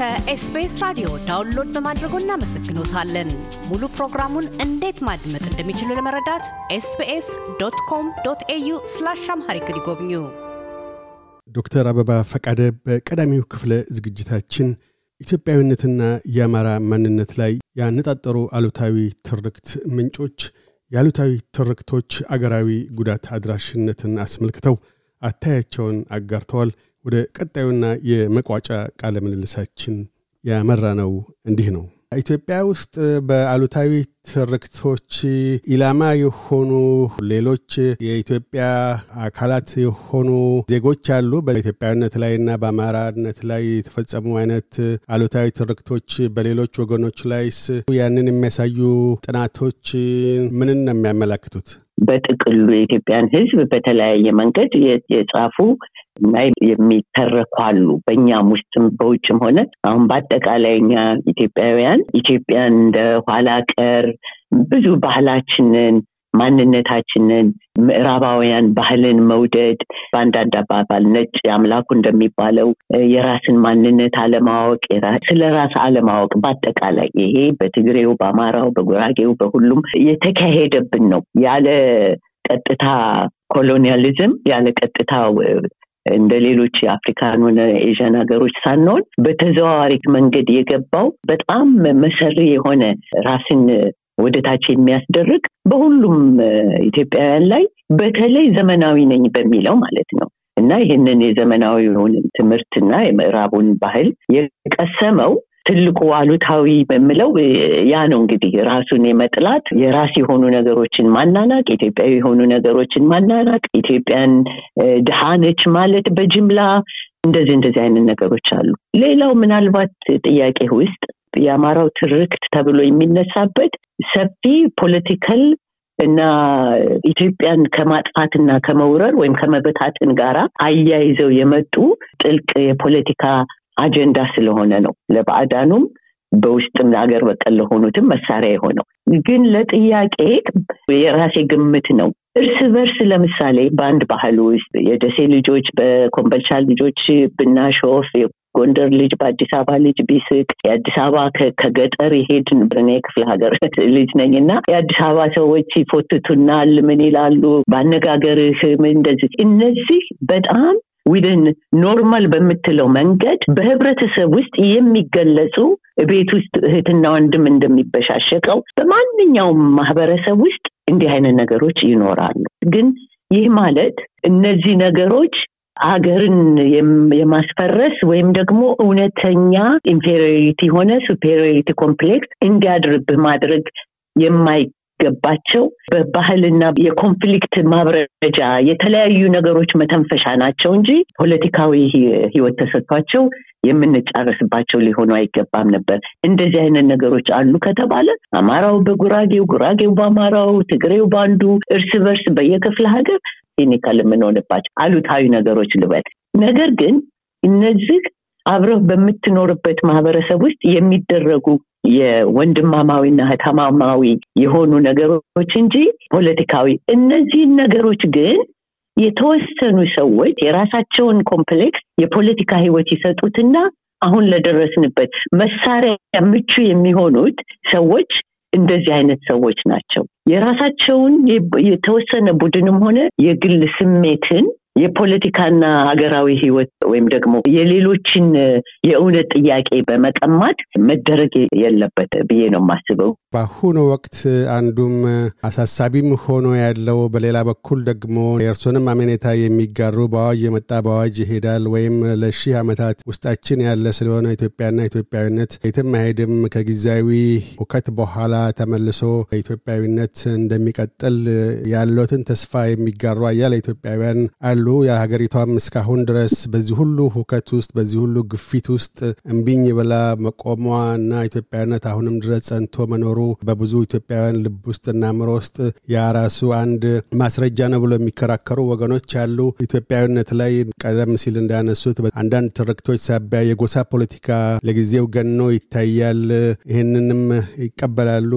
ከኤስቢኤስ ራዲዮ download በማድረጎ እናመሰግኖታለን። ሙሉ ፕሮግራሙን እንዴት ማድመጥ እንደሚችሉ ለመረዳት ኤስቢኤስ dot com dot au slash Amharic ይጎብኙ። ዶክተር አበባ ፈቃደ በቀዳሚው ክፍለ ዝግጅታችን ኢትዮጵያዊነትና የአማራ ማንነት ላይ ያነጣጠሩ አሉታዊ ትርክት ምንጮች፣ የአሉታዊ ትርክቶች አገራዊ ጉዳት አድራሽነትን አስመልክተው አታያቸውን አጋርተዋል። ወደ ቀጣዩና የመቋጫ ቃለ ምልልሳችን ያመራ ነው እንዲህ ነው። ኢትዮጵያ ውስጥ በአሉታዊ ትርክቶች ኢላማ የሆኑ ሌሎች የኢትዮጵያ አካላት የሆኑ ዜጎች አሉ። በኢትዮጵያዊነት ላይና በአማራነት ላይ የተፈጸሙ አይነት አሉታዊ ትርክቶች በሌሎች ወገኖች ላይስ ያንን የሚያሳዩ ጥናቶች ምንን ነው የሚያመላክቱት? በጥቅሉ የኢትዮጵያን ሕዝብ በተለያየ መንገድ የጻፉ እና የሚተረኩ አሉ። በእኛም ውስጥም በውጭም ሆነ አሁን በአጠቃላይ እኛ ኢትዮጵያውያን ኢትዮጵያን እንደ ኋላ ቀር ብዙ ባህላችንን ማንነታችንን ምዕራባውያን ባህልን መውደድ በአንዳንድ አባባል ነጭ አምላኩ እንደሚባለው የራስን ማንነት አለማወቅ፣ ስለ ራስ አለማወቅ በአጠቃላይ ይሄ በትግሬው፣ በአማራው፣ በጉራጌው በሁሉም የተካሄደብን ነው። ያለ ቀጥታ ኮሎኒያሊዝም ያለ ቀጥታ እንደ ሌሎች የአፍሪካን ሆነ ኤዥያን ሀገሮች ሳንሆን በተዘዋዋሪ መንገድ የገባው በጣም መሰሪ የሆነ ራስን ወደ ታች የሚያስደርግ በሁሉም ኢትዮጵያውያን ላይ በተለይ ዘመናዊ ነኝ በሚለው ማለት ነው እና ይህንን የዘመናዊውን ትምህርትና የምዕራቡን ባህል የቀሰመው ትልቁ አሉታዊ በምለው ያ ነው እንግዲህ ራሱን የመጥላት የራስ የሆኑ ነገሮችን ማናናቅ፣ ኢትዮጵያዊ የሆኑ ነገሮችን ማናናቅ፣ ኢትዮጵያን ድሃ ነች ማለት በጅምላ እንደዚህ እንደዚህ አይነት ነገሮች አሉ። ሌላው ምናልባት ጥያቄ ውስጥ የአማራው ትርክት ተብሎ የሚነሳበት ሰፊ political እና ኢትዮጵያን ከማጥፋትና ከመውረር ወይም ከመበታትን ጋራ አያይዘው የመጡ ጥልቅ የፖለቲካ አጀንዳ ስለሆነ ነው። ለባዕዳኑም በውስጥም ለሀገር በቀል ለሆኑትም መሳሪያ የሆነው ግን ለጥያቄ የራሴ ግምት ነው። እርስ በርስ ለምሳሌ በአንድ ባህል ውስጥ የደሴ ልጆች በኮምበልቻ ልጆች ብናሾፍ ጎንደር ልጅ በአዲስ አበባ ልጅ ቢስቅ የአዲስ አበባ ከገጠር ይሄድን እኔ ክፍለ ሀገር ልጅ ነኝ እና የአዲስ አበባ ሰዎች ይፎትቱናል። ምን ይላሉ? በአነጋገርህ እንደዚህ እነዚህ በጣም within normal በምትለው መንገድ በህብረተሰብ ውስጥ የሚገለጹ ቤት ውስጥ እህትና ወንድም እንደሚበሻሸቀው በማንኛውም ማህበረሰብ ውስጥ እንዲህ አይነት ነገሮች ይኖራሉ። ግን ይህ ማለት እነዚህ ነገሮች ሀገርን የማስፈረስ ወይም ደግሞ እውነተኛ inferiority ሆነ superiority complex እንዲያድርብህ ማድረግ የማይ ገባቸው በባህልና የኮንፍሊክት ማብረጃ የተለያዩ ነገሮች መተንፈሻ ናቸው እንጂ ፖለቲካዊ ህይወት ተሰጥቷቸው የምንጫረስባቸው ሊሆኑ አይገባም ነበር። እንደዚህ አይነት ነገሮች አሉ ከተባለ አማራው በጉራጌው፣ ጉራጌው በአማራው፣ ትግሬው በአንዱ እርስ በርስ በየክፍለ ሀገር ሲኒካል የምንሆንባቸው አሉታዊ ነገሮች ልበል። ነገር ግን እነዚህ አብረው በምትኖርበት ማህበረሰብ ውስጥ የሚደረጉ የወንድማማዊና እህትማማዊ የሆኑ ነገሮች እንጂ ፖለቲካዊ እነዚህን ነገሮች ግን የተወሰኑ ሰዎች የራሳቸውን ኮምፕሌክስ የፖለቲካ ህይወት ይሰጡትና አሁን ለደረስንበት መሳሪያ ምቹ የሚሆኑት ሰዎች እንደዚህ አይነት ሰዎች ናቸው። የራሳቸውን የተወሰነ ቡድንም ሆነ የግል ስሜትን የፖለቲካና ሀገራዊ ህይወት ወይም ደግሞ የሌሎችን የእውነት ጥያቄ በመቀማት መደረግ የለበት ብዬ ነው የማስበው። በአሁኑ ወቅት አንዱም አሳሳቢም ሆኖ ያለው በሌላ በኩል ደግሞ የእርሶንም አመኔታ የሚጋሩ በአዋጅ የመጣ በአዋጅ ይሄዳል ወይም ለሺህ ዓመታት ውስጣችን ያለ ስለሆነ ኢትዮጵያና ኢትዮጵያዊነት የትም አይሄድም ከጊዜያዊ ሁከት በኋላ ተመልሶ ኢትዮጵያዊነት እንደሚቀጥል ያለትን ተስፋ የሚጋሩ አያሌ ኢትዮጵያውያን አሉ። የሀገሪቷም እስካሁን ድረስ በዚህ ሁሉ ሁከት ውስጥ በዚህ ሁሉ ግፊት ውስጥ እምቢኝ ብላ መቆሟ እና ኢትዮጵያዊነት አሁንም ድረስ ጸንቶ መኖሩ በብዙ ኢትዮጵያውያን ልብ ውስጥና አእምሮ ውስጥ የራሱ አንድ ማስረጃ ነው ብሎ የሚከራከሩ ወገኖች አሉ። ኢትዮጵያዊነት ላይ ቀደም ሲል እንዳነሱት አንዳንድ ትርክቶች ሳቢያ የጎሳ ፖለቲካ ለጊዜው ገኖ ይታያል። ይህንንም ይቀበላሉ።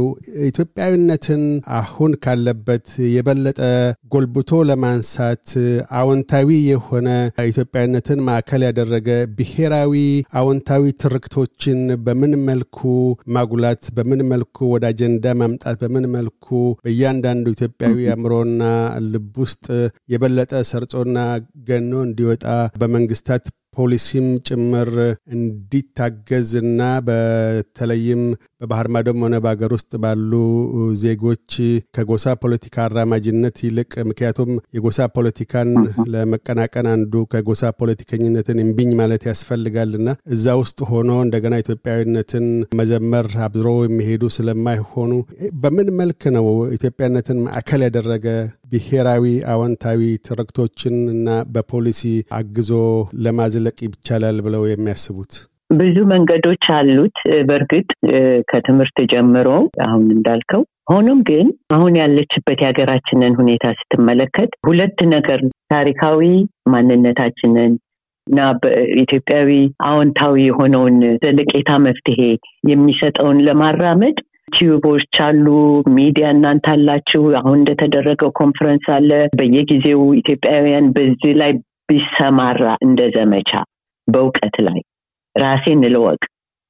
ኢትዮጵያዊነትን አሁን ካለበት የበለጠ ጎልብቶ ለማንሳት አዎን አዎንታዊ የሆነ ኢትዮጵያዊነትን ማዕከል ያደረገ ብሔራዊ አዎንታዊ ትርክቶችን በምን መልኩ ማጉላት፣ በምን መልኩ ወደ አጀንዳ ማምጣት፣ በምን መልኩ በእያንዳንዱ ኢትዮጵያዊ አእምሮና ልብ ውስጥ የበለጠ ሰርጾና ገኖ እንዲወጣ በመንግስታት ፖሊሲም ጭምር እንዲታገዝ እና በተለይም በባህር ማዶም ሆነ በሀገር ውስጥ ባሉ ዜጎች ከጎሳ ፖለቲካ አራማጅነት ይልቅ ምክንያቱም የጎሳ ፖለቲካን ለመቀናቀን አንዱ ከጎሳ ፖለቲከኝነትን እምቢኝ ማለት ያስፈልጋልና እዛ ውስጥ ሆኖ እንደገና ኢትዮጵያዊነትን መዘመር አብሮ የሚሄዱ ስለማይሆኑ በምን መልክ ነው ኢትዮጵያነትን ማዕከል ያደረገ ብሔራዊ አዎንታዊ ትርክቶችን እና በፖሊሲ አግዞ ለማዝለቅ ይቻላል ብለው የሚያስቡት? ብዙ መንገዶች አሉት። በእርግጥ ከትምህርት ጀምሮ አሁን እንዳልከው ሆኖም ግን አሁን ያለችበት የሀገራችንን ሁኔታ ስትመለከት ሁለት ነገር ታሪካዊ ማንነታችንን እና በኢትዮጵያዊ አዎንታዊ የሆነውን ዘለቄታ መፍትሄ የሚሰጠውን ለማራመድ tube ኦች አሉ፣ ሚዲያ እናንተ አላችሁ። አሁን እንደተደረገው ኮንፈረንስ አለ። በየጊዜው ኢትዮጵያውያን በዚህ ላይ ቢሰማራ እንደ ዘመቻ በእውቀት ላይ ራሴን ልወቅ፣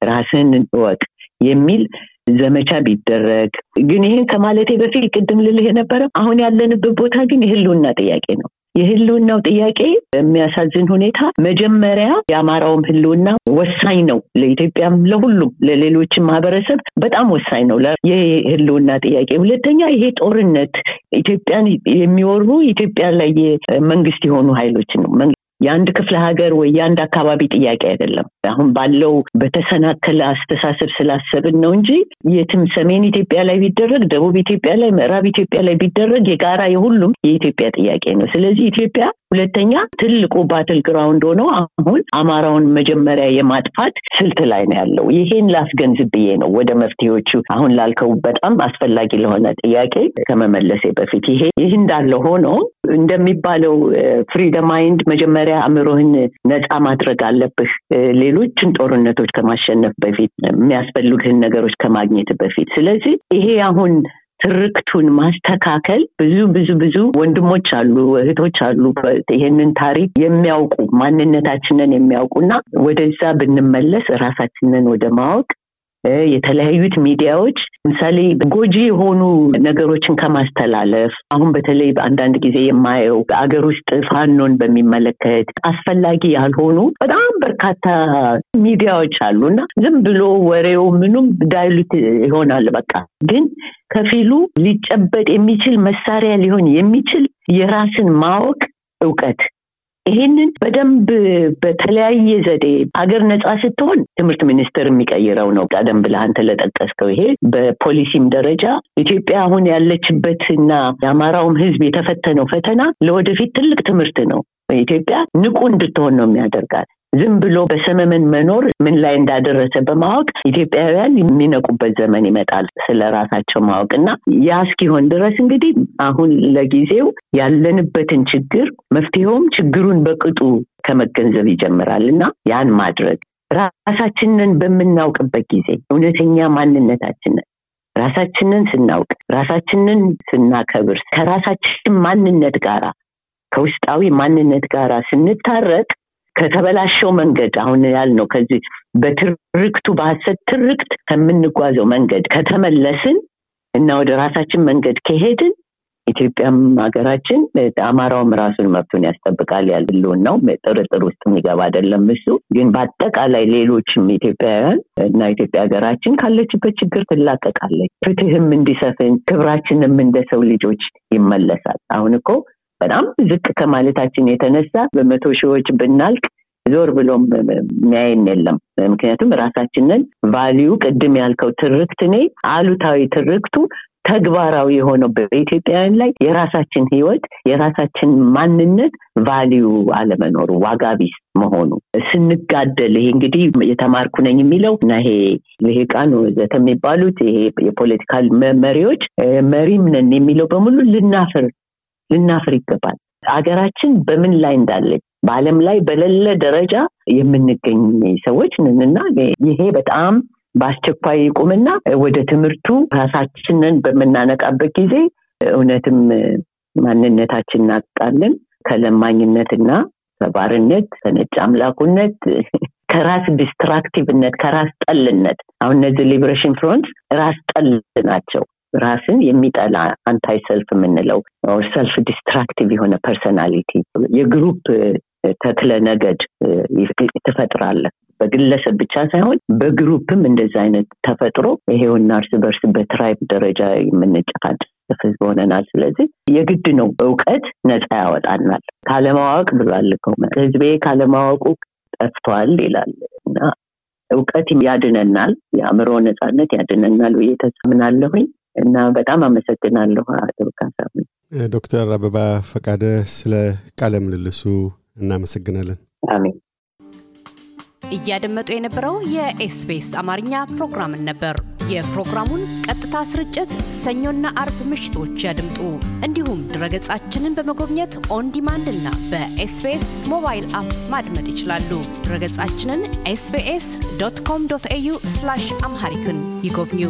ራስን እወቅ የሚል ዘመቻ ቢደረግ ግን ይህን ከማለቴ በፊት ቅድም ልልህ የነበረ አሁን ያለንበት ቦታ ግን የህልውና ጥያቄ ነው። የህልውናው ጥያቄ የሚያሳዝን ሁኔታ መጀመሪያ የአማራውም ህልውና ወሳኝ ነው። ለኢትዮጵያም፣ ለሁሉም ለሌሎችም ማህበረሰብ በጣም ወሳኝ ነው ይህ ህልውና ጥያቄ። ሁለተኛ ይሄ ጦርነት ኢትዮጵያን የሚወሩ ኢትዮጵያ ላይ መንግስት የሆኑ ኃይሎች ነው የአንድ ክፍለ ሀገር ወይ የአንድ አካባቢ ጥያቄ አይደለም። አሁን ባለው በተሰናከለ አስተሳሰብ ስላሰብን ነው እንጂ የትም ሰሜን ኢትዮጵያ ላይ ቢደረግ፣ ደቡብ ኢትዮጵያ ላይ፣ ምዕራብ ኢትዮጵያ ላይ ቢደረግ የጋራ የሁሉም የኢትዮጵያ ጥያቄ ነው። ስለዚህ ኢትዮጵያ ሁለተኛ ትልቁ battle ground ሆኖ አሁን አማራውን መጀመሪያ የማጥፋት ስልት ላይ ነው ያለው። ይሄን ላስገንዝብ ብዬ ነው ወደ መፍትሄዎቹ አሁን ላልከው በጣም አስፈላጊ ለሆነ ጥያቄ ከመመለሴ በፊት ይሄ ይህ እንዳለ ሆኖ እንደሚባለው freedom mind መጀመሪያ አእምሮህን ነፃ ማድረግ አለብህ። ሌሎችን ጦርነቶች ከማሸነፍ በፊት የሚያስፈልግህን ነገሮች ከማግኘት በፊት። ስለዚህ ይሄ አሁን ትርክቱን ማስተካከል ብዙ ብዙ ብዙ ወንድሞች አሉ፣ እህቶች አሉ ይህንን ታሪክ የሚያውቁ ማንነታችንን የሚያውቁና ወደዛ ብንመለስ ራሳችንን ወደ ማወቅ የተለያዩት ሚዲያዎች ለምሳሌ ጎጂ የሆኑ ነገሮችን ከማስተላለፍ አሁን በተለይ አንዳንድ ጊዜ የማየው አገር ውስጥ ፋኖን በሚመለከት አስፈላጊ ያልሆኑ በጣም በርካታ ሚዲያዎች አሉ እና ዝም ብሎ ወሬው ምኑም ዳይሉት ይሆናል። በቃ ግን ከፊሉ ሊጨበጥ የሚችል መሳሪያ ሊሆን የሚችል የራስን ማወቅ እውቀት ይህንን በደንብ በተለያየ ዘዴ አገር ነፃ ስትሆን ትምህርት ሚኒስቴር የሚቀይረው ነው። ቀደም ብለህ አንተ ለጠቀስከው ይሄ በፖሊሲም ደረጃ ኢትዮጵያ አሁን ያለችበትና የአማራውም ሕዝብ የተፈተነው ፈተና ለወደፊት ትልቅ ትምህርት ነው። ኢትዮጵያ ንቁ እንድትሆን ነው የሚያደርጋት። ዝም ብሎ በሰመመን መኖር ምን ላይ እንዳደረሰ በማወቅ ኢትዮጵያውያን የሚነቁበት ዘመን ይመጣል። ስለ ራሳቸው ማወቅ እና ያ እስኪሆን ድረስ እንግዲህ አሁን ለጊዜው ያለንበትን ችግር መፍትሄውም ችግሩን በቅጡ ከመገንዘብ ይጀምራል እና ያን ማድረግ ራሳችንን በምናውቅበት ጊዜ እውነተኛ ማንነታችንን ራሳችንን ስናውቅ ራሳችንን ስናከብር ከራሳችን ማንነት ጋራ ከውስጣዊ ማንነት ጋራ ስንታረቅ ከተበላሸው መንገድ አሁን ያልነው ከዚህ በትርክቱ በሀሰት ትርክት ከምንጓዘው መንገድ ከተመለስን እና ወደ ራሳችን መንገድ ከሄድን ኢትዮጵያም ሀገራችን አማራውም ራሱን መብቱን ያስጠብቃል። ያልልውናው ጥርጥር ውስጥ የሚገባ አይደለም። እሱ ግን በአጠቃላይ ሌሎችም ኢትዮጵያውያን እና ኢትዮጵያ ሀገራችን ካለችበት ችግር ትላቀቃለች። ፍትህም እንዲሰፍን ክብራችንም እንደ ሰው ልጆች ይመለሳል። አሁን እኮ በጣም ዝቅ ከማለታችን የተነሳ በመቶ ሺዎች ብናልቅ ዞር ብሎም የሚያየን የለም። ምክንያቱም ራሳችንን value ቅድም ያልከው ትርክት እኔ አሉታዊ ትርክቱ ተግባራዊ የሆነው በኢትዮጵያውያን ላይ የራሳችን ህይወት የራሳችን ማንነት value አለመኖሩ ዋጋ ቢስ መሆኑ ስንጋደል ይሄ እንግዲህ የተማርኩ ነኝ የሚለው እና ይሄ ልሂቃን ወዘተ የሚባሉት ይሄ የ political መሪዎች መሪም ነን የሚለው በሙሉ ልናፍር ልናፍር ይገባል። አገራችን በምን ላይ እንዳለች በአለም ላይ በሌለ ደረጃ የምንገኝ ሰዎች ነንና ይሄ በጣም በአስቸኳይ ይቁምና ወደ ትምህርቱ ራሳችንን በምናነቃበት ጊዜ እውነትም ማንነታችን እናጣለን። ከለማኝነትና ከባርነት ከነጭ አምላኩነት ከራስ destructive ነት ከራስ ጠልነት አሁን እነዚህ liberation front ራስ ጠል ናቸው ራስን የሚጠላ anti self የምንለው self destructive የሆነ personality የ group ተክለ ነገድ ትፈጥራለህ በግለሰብ ብቻ ሳይሆን በ group ም እንደዚህ አይነት ተፈጥሮ ይሄውና እርስ በርስ በ tribe ደረጃ የምንጨፋጨፍ ህዝብ ሆነናል። ስለዚህ የግድ ነው እውቀት ነፃ ያወጣናል። ካለማወቅ ብሏል ህዝቤ ካለማወቁ ጠፍቷል ይላል እና እውቀት ያድነናል የአእምሮ ነፃነት ያድነናል ብዬ አምናለሁኝ እና በጣም አመሰግናለሁ አቶ ካሳሁን ዶክተር አበባ ፈቃደ ስለ ቃለ ምልልሱ እናመሰግናለን። አሜን። እያደመጡ የነበረው የኤስቢኤስ አማርኛ ፕሮግራምን ነበር። የፕሮግራሙን ቀጥታ ስርጭት ሰኞና አርብ ምሽቶች ያድምጡ። እንዲሁም ድረገጻችንን በመጎብኘት on demand እና በኤስቢኤስ mobile app ማድመጥ ይችላሉ። ድረገጻችንን ኤስቢኤስ dot com dot au አምሃሪክን ይጎብኙ